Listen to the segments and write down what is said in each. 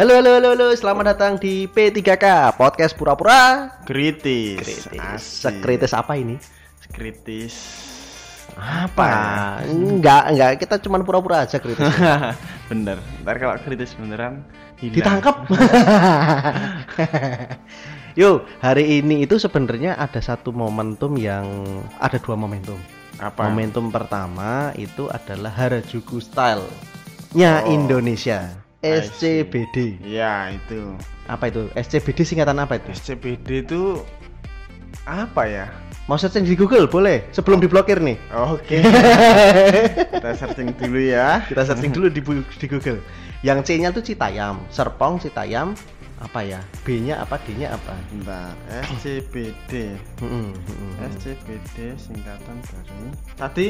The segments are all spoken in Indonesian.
Halo, halo, halo, halo, selamat datang di P3K Podcast Pura-Pura Kritis. Kritis. Sekritis apa ini? Kritis. Apa? Enggak, enggak, kita cuma pura-pura aja kritis. Bener. Ntar kalau kritis beneran hilang. Ditangkap. Yo, hari ini itu sebenarnya ada satu momentum yang ada dua momentum. Apa? Momentum pertama itu adalah Harajuku Style-nya Oh. Indonesia. SCBD. Ya itu. Apa itu? SCBD singkatan apa itu? SCBD itu apa ya? Mau searching di Google boleh sebelum diblokir nih. Oke. Kita searching dulu ya. Kita searching dulu di, di Google. Yang C-nya tuh Citayam, Serpong Citayam, apa ya? B-nya apa? D-nya apa? Bentar. SCBD. SCBD singkatan dari tadi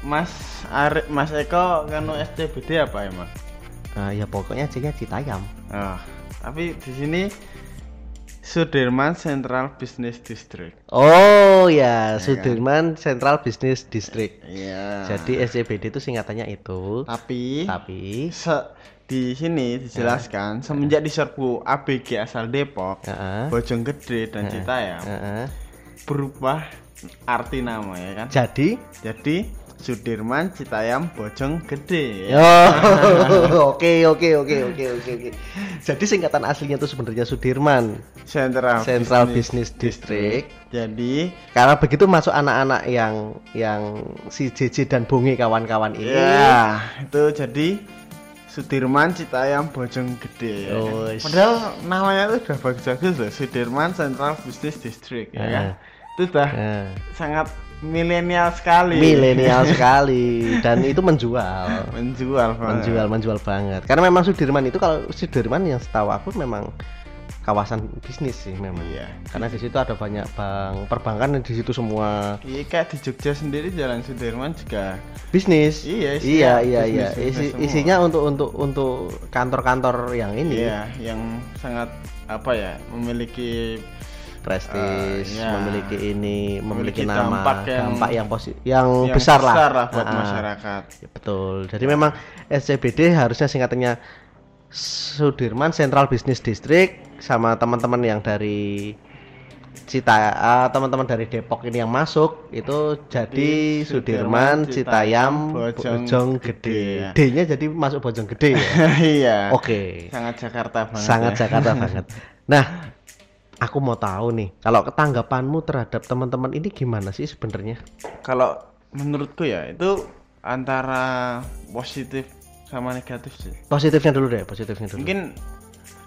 Mas Ari, Mas Eko kanu SCBD apa emang? Nah, ya pokoknya C-nya Citayam. Oh, tapi di sini Sudirman Central Business District. Oh ya, kan? Sudirman Central Business District. Iya. Jadi SCBD itu singkatannya itu. tapi Tapi se- di sini dijelaskan semenjak diserbu ABG asal Depok, Heeh. Bojonggede dan Citayam Heeh. berubah arti nama ya kan. Jadi Jadi Sudirman Citayam Bojonggede ya. Oh, oke oke oke oke oke oke. Jadi singkatan aslinya itu sebenarnya Sudirman Central, Central Business District. Jadi Karena begitu masuk anak-anak yang yang si JJ dan Bonge kawan-kawan ini. ya itu jadi Sudirman Citayam Bojonggede ya. Oh, Padahal namanya itu udah bagus-bagus loh Sudirman Central Business District ya kan. Eh. Itu udah Nah, sangat milenial sekali. milenial sekali dan itu menjual. Menjual banget. Menjual menjual banget. Karena memang Sudirman itu kalau Sudirman yang setahu aku memang kawasan bisnis sih memang. Iya. Karena di situ ada banyak bank, perbankan di situ semua Iya kayak di Jogja sendiri Jalan Sudirman juga bisnis. Iya, iya, isinya iya, iya. Isi- semua. isinya untuk untuk untuk kantor-kantor yang ini. Iya, yang sangat apa ya memiliki prestis, Eh, iya. memiliki ini, memiliki, Memiliki nama, dampak yang- dampak yang yang, yang besar, lah, buat Ah, ah. masyarakat. Ya, betul. Jadi memang SCBD harusnya singkatannya Sudirman Central Business District sama teman-teman yang dari Cita ah, teman-teman dari Depok ini yang masuk itu jadi Di Sudirman, Sudirman, Citayam, Citayam, Bojonggede. Bojonggede. D-nya jadi masuk Bojonggede ya. iya. Oke. Sangat Jakarta banget. Sangat ya. Jakarta banget. Nah, aku mau tahu nih, kalau ketanggapanmu terhadap teman-teman ini gimana sih sebenarnya? Kalau menurutku ya itu antara positif sama negatif sih. Positifnya dulu deh, positifnya dulu. Mungkin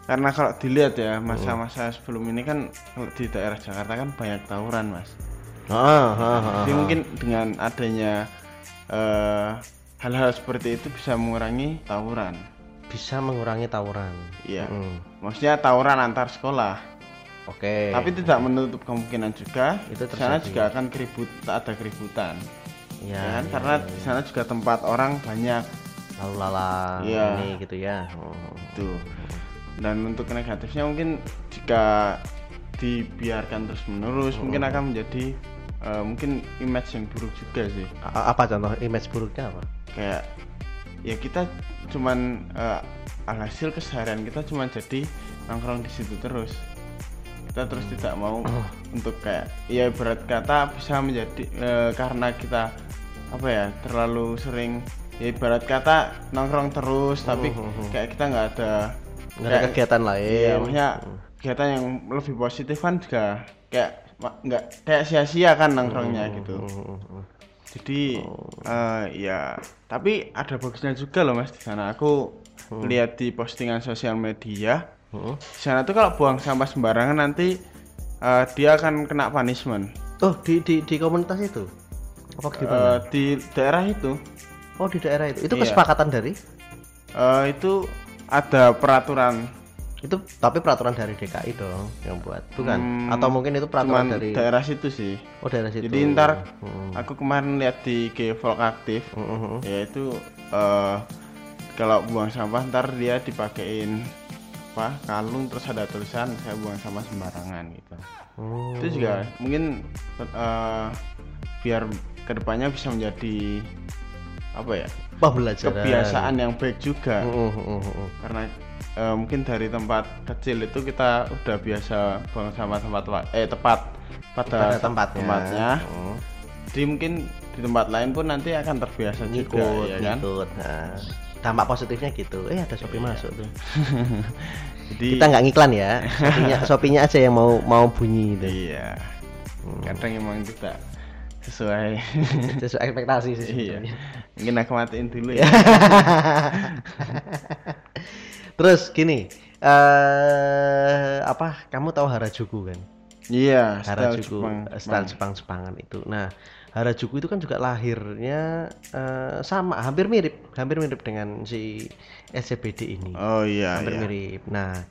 karena kalau dilihat ya masa-masa sebelum ini kan kalau di daerah Jakarta kan banyak tawuran mas. Ah, ah, ah, Jadi mungkin dengan adanya eh, hal-hal seperti itu bisa mengurangi tawuran. bisa mengurangi tawuran. Iya. Hmm, Maksudnya tawuran antar sekolah. Oke. Tapi tidak menutup kemungkinan juga Itu di sana juga akan keribut ada keributan. ya, Ya, kan? ya, Karena ya, di ya. sana juga tempat orang banyak lalu lalang Iya. ini gitu ya. Oh. itu. Dan untuk negatifnya mungkin jika dibiarkan terus menerus mungkin Oh. akan menjadi eh, mungkin image yang buruk juga sih. A- apa contoh image buruknya apa? Kayak ya kita cuman eh, alhasil keseharian kita cuman jadi nongkrong di situ terus. Kita terus tidak mau Oh. untuk kayak ya berat kata bisa menjadi eh, karena kita apa ya terlalu sering ya ibarat kata nongkrong terus tapi Hmm, hmm, hmm. kayak kita nggak ada Nggak ada kegiatan lain. Iya, maksudnya kegiatan yang lebih positif kan juga kayak nggak kayak sia-sia kan nongkrongnya gitu. Hmm, hmm. Jadi eh, ya tapi ada bagusnya juga loh mas di sana. Aku Hmm. lihat di postingan sosial media Hmm. di sana tuh kalau buang sampah sembarangan nanti eh, dia akan kena punishment. Oh, di di di komunitas itu. Apa di mana? Eh, di daerah itu oh, di daerah itu. Itu iya. kesepakatan dari eh, itu ada peraturan itu tapi peraturan dari DKI dong yang buat bukan Hmm, atau mungkin itu peraturan cuman dari daerah situ sih. oh daerah situ Jadi ntar Hmm. aku kemarin lihat di Gevolk aktif Hmm, hmm, hmm. yaitu eh, kalau buang sampah ntar dia dipakein apa kalung terus ada tulisan saya buang sampah sembarangan gitu Hmm. itu juga mungkin eh, biar ke depannya bisa menjadi apa ya pembelajaran kebiasaan yang baik juga Mm, mm, mm, mm. karena eh, mungkin dari tempat kecil itu kita udah biasa banget sama tempat eh tepat pada, pada tempatnya, tempatnya. Mm. jadi mungkin di tempat lain pun nanti akan terbiasa juga ngikut ya kan ngikut nah, dampak positifnya gitu. Eh ada shopee masuk tuh. Jadi kita nggak ngiklan ya. Shopee-nya shopee-nya aja yang mau mau bunyi gitu. Iya. Hmm. kadang emang tidak sesuai. Sesuai ekspektasi sih iya. sebetulnya. mungkin aku matiin dulu ya. Terus gini eh apa? Kamu tahu Harajuku kan? Iya style Harajuku Jepang, style Jepang Jepangan itu. Nah Harajuku itu kan juga lahirnya eh, sama hampir mirip hampir mirip dengan si SCBD ini. Oh iya hampir iya. mirip. Nah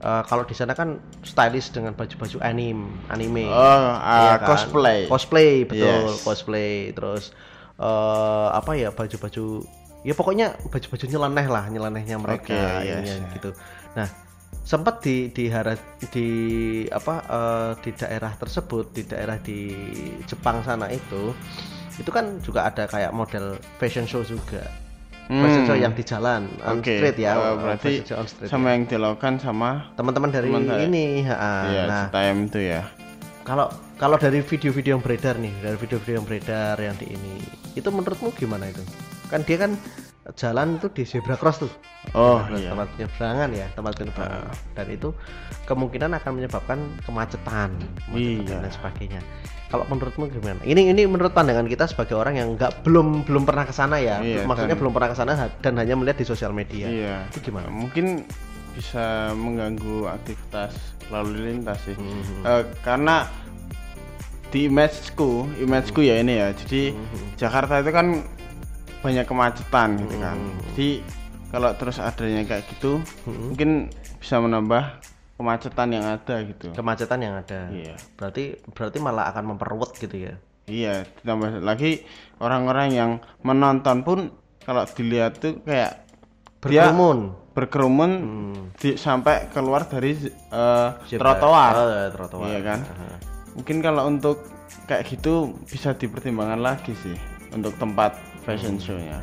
eh, kalau di sana kan stylish dengan baju-baju anime anime. Oh Iya ah, kan? cosplay. Cosplay betul Yes. cosplay. Terus eh apa ya baju-baju ya pokoknya baju-baju nyeleneh lah nyelenehnya mereka Oke, yes, ya. gitu. Nah sempat di di hara, di apa eh, di daerah tersebut di daerah di Jepang sana itu itu kan juga ada kayak model fashion show juga fashion show yang di jalan on Hmm. Oke, street ya eh, berarti fashion show on street sama yang dilakukan sama teman-teman dari teman saya. ini ha, iya nah CTM itu ya kalau kalau dari video-video yang beredar nih, dari video-video yang beredar yang di ini, itu menurutmu gimana itu? Kan dia kan jalan itu di zebra cross tuh. oh Terus iya tempat penyeberangan ya, tempat penyeberangan. Dan itu kemungkinan akan menyebabkan kemacetan, kemacetan Iya. dan sebagainya. Kalau menurutmu gimana? Ini ini menurut pandangan kita sebagai orang yang nggak belum belum pernah ke sana ya. Iya, Maksudnya dan- belum pernah ke sana dan hanya melihat di sosial media. iya Itu gimana? mungkin bisa mengganggu aktivitas lalu lintas sih Mhm. Eh, karena di imageku imageku ya ini ya jadi Mhm. Jakarta itu kan banyak kemacetan gitu kan Mhm. jadi kalau terus adanya kayak gitu Mhm. mungkin bisa menambah kemacetan yang ada gitu Kemacetan yang ada. iya Berarti berarti malah akan memperluat gitu ya. iya ditambah lagi orang-orang yang menonton pun kalau dilihat tuh kayak dia Berkerumun. berkerumun Hmm. di- sampai keluar dari Zebra. trotoar Oh, ya, trotoar. Iya kan? Aha. mungkin kalau untuk kayak gitu bisa dipertimbangkan lagi sih untuk tempat fashion Hmm. show-nya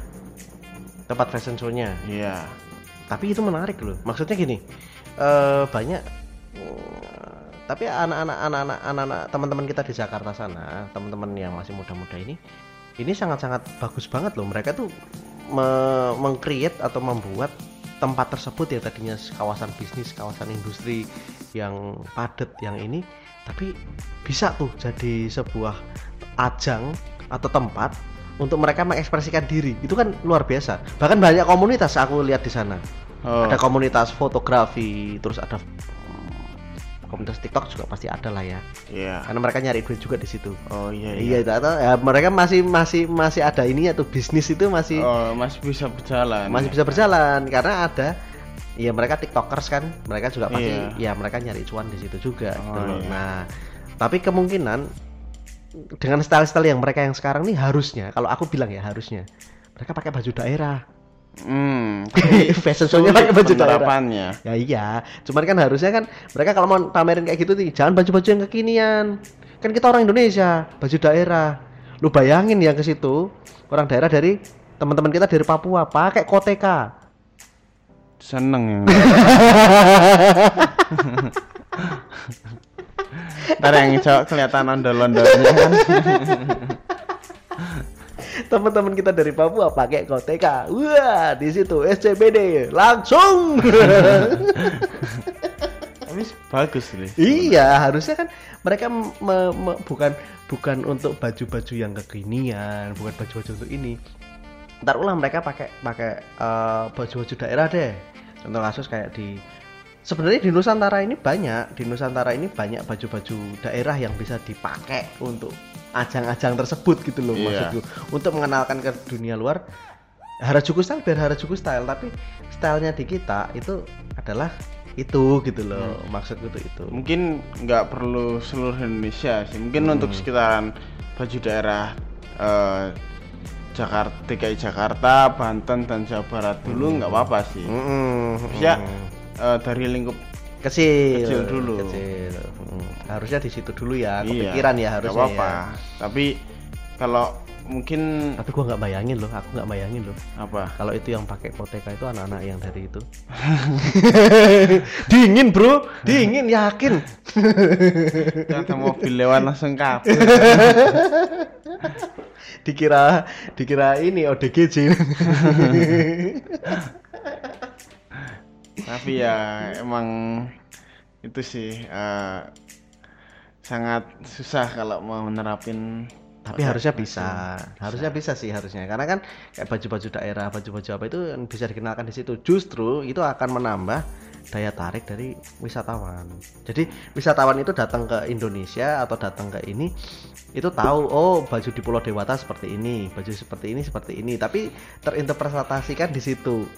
Tempat fashion show-nya. iya Tapi itu menarik loh. Maksudnya gini, eh banyak eh, tapi anak-anak anak-anak anak-anak teman-teman kita di Jakarta sana, teman-teman yang masih muda-muda ini ini sangat-sangat bagus banget loh. Mereka tuh me- meng-create atau membuat tempat tersebut yang tadinya kawasan bisnis, kawasan industri yang padat yang ini tapi bisa tuh jadi sebuah ajang atau tempat untuk mereka mengekspresikan diri. Itu kan luar biasa. Bahkan banyak komunitas aku lihat di sana. Oh. Ada komunitas fotografi terus ada komunitas TikTok juga pasti ada lah ya. Iya. Karena mereka nyari duit juga di situ. Oh iya iya. Itu atau ya, mereka masih masih masih ada ininya tuh bisnis itu masih oh masih bisa berjalan masih ya? bisa berjalan. Karena ada ya mereka tiktokers kan. Mereka juga pasti ya Iya. mereka nyari cuan di situ juga gitu Oh, loh. iya. nah tapi kemungkinan dengan style-style yang mereka yang sekarang nih harusnya kalau aku bilang ya harusnya mereka pakai baju daerah. Hmm fashion show-nya pakai baju daerah. ya iya. Cuman kan harusnya kan mereka kalau mau pamerin kayak gitu nih jangan baju-baju yang kekinian. Kan kita orang Indonesia baju daerah. Lu bayangin ya ke situ orang daerah dari teman-teman kita dari Papua pakai koteka seneng ya ntar yang cowok kelihatan ondel-ondolnya kan. Teman-teman kita dari Papua pakai koteka wah di situ SCBD langsung. Tapi bagus nih iya harusnya kan mereka me- me- bukan bukan untuk baju-baju yang kekinian bukan baju-baju untuk ini. Ntar ulah mereka pakai pakai eh, baju-baju daerah deh. Contoh kasus kayak di sebenarnya di Nusantara ini banyak di Nusantara ini banyak baju-baju daerah yang bisa dipakai untuk ajang-ajang tersebut gitu loh Iya. maksudku. Untuk mengenalkan ke dunia luar Harajuku style biar Harajuku style tapi stylenya di kita itu adalah itu gitu loh maksudku tuh itu. Mungkin nggak perlu seluruh Indonesia sih mungkin untuk sekitaran baju daerah eh, Jakarta DKI Jakarta Banten dan Jawa Barat dulu nggak apa-apa sih. Mm-mm, Ya. Eh, dari lingkup kecil Kecil dulu. kecil Mm. harusnya di situ dulu ya iya, kepikiran ya nggak harusnya apa-apa ya. tapi kalau mungkin Tapi gua nggak bayangin loh, aku nggak bayangin loh. apa Kalau itu yang pakai Koteka itu anak-anak yang dari itu. dingin bro, dingin yakin. ada mobil lewat langsung kabur dikira dikira ini ODGJ. tapi ya emang itu sih eh, sangat susah kalau mau menerapin Tapi harusnya bisa, harusnya bisa sih harusnya. Karena kan kayak baju-baju daerah, baju-baju apa itu bisa dikenalkan di situ. Justru itu akan menambah daya tarik dari wisatawan. Jadi wisatawan itu datang ke Indonesia atau datang ke ini itu tahu oh baju di Pulau Dewata seperti ini, baju seperti ini seperti ini, tapi terinterpretasikan di situ.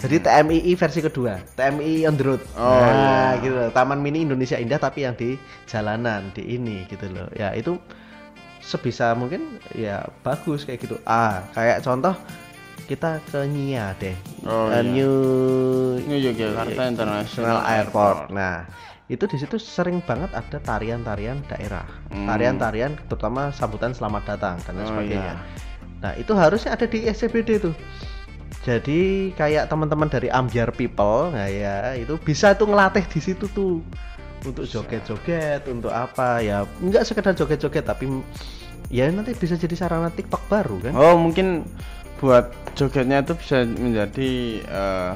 Jadi TMII versi kedua, TMI on the road. Oh, nah, gitu loh. Taman Mini Indonesia Indah tapi yang di jalanan, di ini gitu loh. Ya, itu sebisa mungkin ya bagus kayak gitu. Ah, kayak contoh kita ke Nia deh. Oh, iya. New New Yogyakarta International International Airport. Nah, itu di situ sering banget ada tarian-tarian daerah. Hmm. Tarian-tarian terutama sambutan selamat datang dan lain Oh, sebagainya. iya. Nah, itu harusnya ada di SCBD tuh. Jadi kayak teman-teman dari Ambiar People, nah ya itu bisa tuh ngelatih di situ tuh untuk joget-joget, untuk apa ya? Enggak sekedar joget-joget tapi ya nanti bisa jadi sarana TikTok baru kan? Oh mungkin buat jogetnya itu bisa menjadi eh,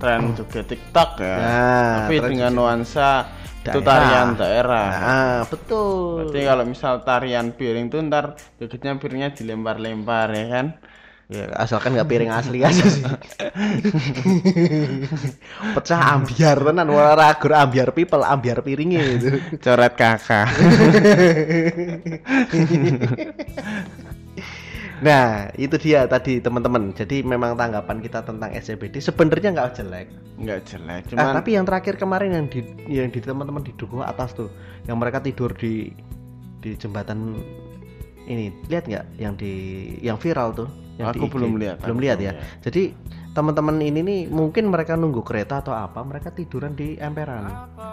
tren joget TikTok ya. Nah, Tapi dengan nuansa itu tarian daerah. Nah, betul. Berarti kalau misal tarian piring tuh ntar jogetnya piringnya dilempar-lempar ya kan? Ya, asalkan nggak piring asli aja sih. Pecah ambiar tenan wala ragur ambiar people, ambiar piringnya itu. Coret kakak. Nah, itu dia tadi teman-teman. Jadi memang tanggapan kita tentang SCBD sebenarnya nggak jelek. Nggak jelek, Ah, cuman tapi yang terakhir kemarin yang di yang di teman-teman di dukuh atas tuh, yang mereka tidur di di jembatan ini, lihat nggak yang di yang viral tuh? Yang di Aku IG? belum lihat, Belum aku lihat ya. lihat. Jadi teman-teman ini nih mungkin mereka nunggu kereta atau apa, mereka tiduran di emperan.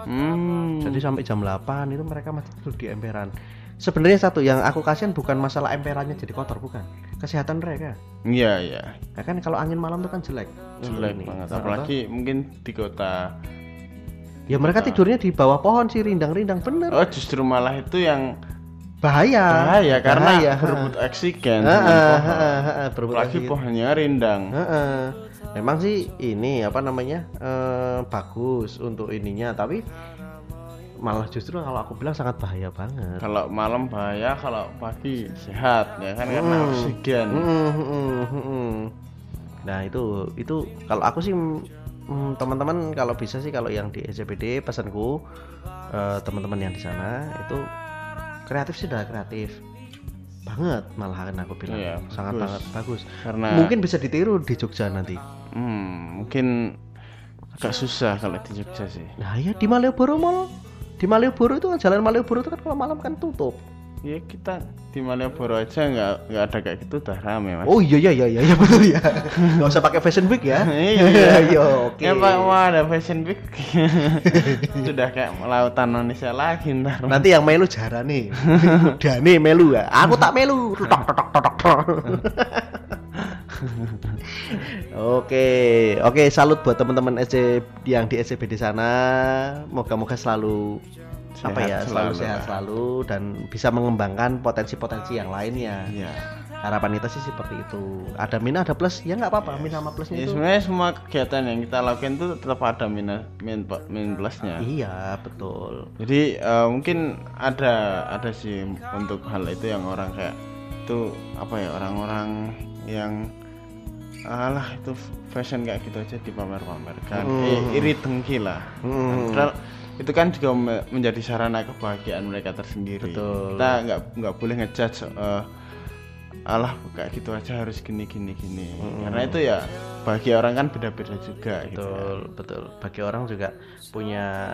hmm, Jadi sampai jam 8 itu mereka masih tidur di emperan. Sebenarnya satu yang aku kasihan bukan masalah emperannya jadi kotor bukan, kesehatan mereka. iya iya Ya kan kalau angin malam tuh kan jelek. jelek ini. banget. Nah, Apalagi mungkin di kota. Ya mereka tidurnya di bawah pohon sih rindang-rindang bener. Oh justru malah itu yang bahaya. bahaya karena Bahaya, berebut Apalagi oksigen. pohonnya rindang. Heeh. Memang sih ini apa namanya eh, bagus untuk ininya, tapi malah justru kalau aku bilang sangat bahaya banget. Kalau malam bahaya, kalau pagi sehat ya kan karena Hmm. oksigen. Mm, mm, mm, mm. Nah itu itu kalau aku sih mm, teman-teman kalau bisa sih kalau yang di SCBD pesanku eh, teman-teman yang di sana itu kreatif sih udah kreatif. Banget malahan aku bilang. Iya, sangat bagus. sangat bagus. Karena mungkin bisa ditiru di Jogja nanti. Hmm, mungkin agak susah kalau di Jogja sih. nah ya di Malioboro Mall. Di Malioboro itu kan jalan Malioboro itu kan kalau malam kan tutup Ya kita di Malioboro aja nggak nggak ada kayak gitu udah rame mas. oh iya iya iya iya iya, betul ya nggak usah pakai fashion week ya iya. iya oke Ya Pak, wah ada fashion week. Sudah kayak lautan Indonesia lagi ntar. Nanti yang melu jara nih. Dane melu ya. Aku tak melu. Tok tok tok tok. Oke, oke salut buat teman-teman SC yang di SCB di sana. Moga-moga selalu apa Sehat ya, selalu selalu sehat selalu dan bisa mengembangkan potensi-potensi yang lainnya. Iya. Harapan kita sih seperti itu. Ada minus, ada plus, ya nggak apa-apa. Minus sama plusnya Ya itu. sebenarnya semua kegiatan yang kita lakukan itu tetap ada minus min, min plusnya. Iya, betul. Jadi eh, mungkin ada ada sih untuk hal itu yang orang kayak itu apa ya orang-orang yang alah itu fashion kayak gitu aja dipamer-pamerkan. Hmm. Eh, iri dengki lah. Hmm. Padahal itu kan juga me- menjadi sarana kebahagiaan mereka tersendiri. Betul. Kita nggak nggak boleh ngejudge eh, alah kayak gitu aja harus gini gini gini. Karena itu ya bagi orang kan beda-beda juga gitu. betul betul bagi orang juga punya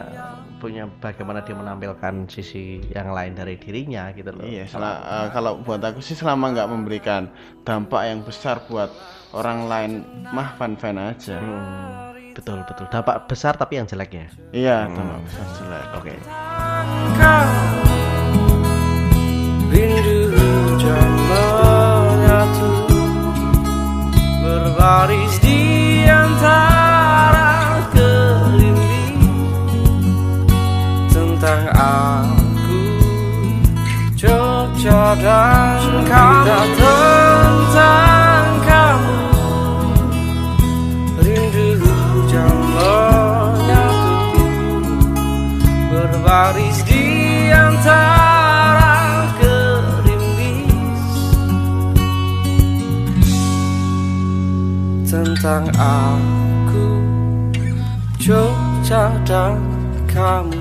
punya bagaimana dia menampilkan sisi yang lain dari dirinya gitu loh Iya, sel- eh, kalau buat aku sih selama nggak memberikan dampak yang besar buat orang lain, mah fan-fan aja. Hmm, betul betul. Dampak besar tapi yang jeleknya Iya, dampak besar jelek. oke. Rindu tentang aku. Jogja dan kamu